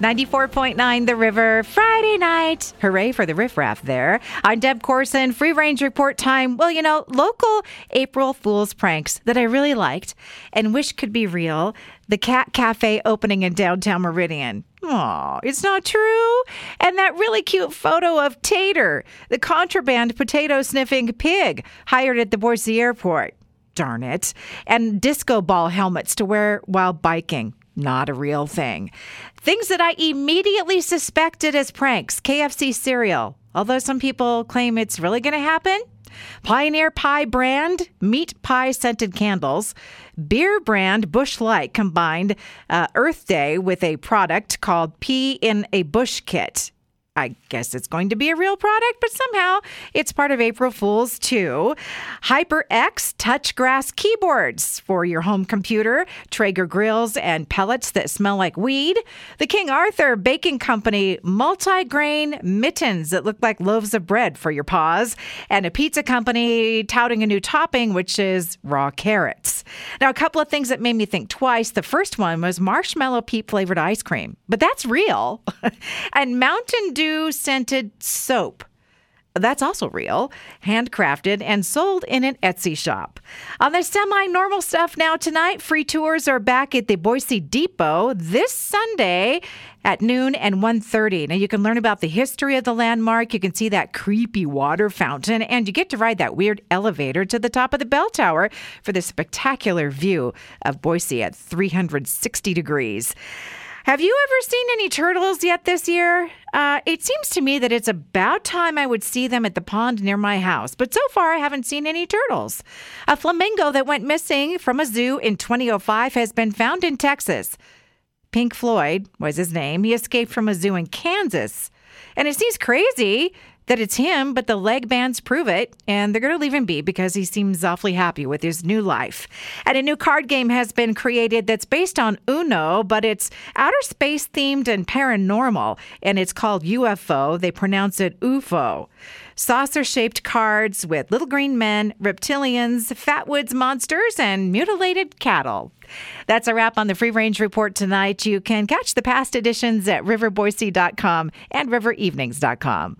94.9 The River, Friday night. Hooray for the riffraff there. I'm Deb Corson, free range report time. Well, you know, local April Fool's pranks that I really liked and wish could be real. The Cat Cafe opening in downtown Meridian. Aw, it's not true. And that really cute photo of Tater, the contraband potato sniffing pig hired at the Boise airport. Darn it. And disco ball helmets to wear while biking not a real thing. Things that I immediately suspected as pranks KFC cereal, although some people claim it's really going to happen. Pioneer Pie brand meat pie scented candles. Beer brand Busch Light combined uh, Earth Day with a product called Pea in a Bush Kit. I guess it's going to be a real product, but somehow it's part of April Fool's too. HyperX touch grass keyboards for your home computer, Traeger grills and pellets that smell like weed. The King Arthur Baking Company multi-grain mittens that look like loaves of bread for your paws, and a pizza company touting a new topping, which is raw carrots. Now, a couple of things that made me think twice. The first one was marshmallow Peep flavored ice cream, but that's real. and Mountain Dew scented soap. That's also real, handcrafted and sold in an Etsy shop. On the semi normal stuff now tonight, free tours are back at the Boise Depot this Sunday at noon and 1.30. Now you can learn about the history of the landmark, you can see that creepy water fountain, and you get to ride that weird elevator to the top of the bell tower for the spectacular view of Boise at 360 degrees. Have you ever seen any turtles yet this year? Uh, it seems to me that it's about time I would see them at the pond near my house, but so far I haven't seen any turtles. A flamingo that went missing from a zoo in 2005 has been found in Texas. Pink Floyd was his name. He escaped from a zoo in Kansas. And it seems crazy that it's him, but the leg bands prove it, and they're going to leave him be because he seems awfully happy with his new life. And a new card game has been created that's based on Uno, but it's outer space themed and paranormal, and it's called UFO. They pronounce it UFO. Saucer shaped cards with little green men, reptilians, Flatwoods monsters, and mutilated cattle. That's a wrap on the Free Range Report tonight. You can catch the past editions at riverboise.com and riverevenings.com.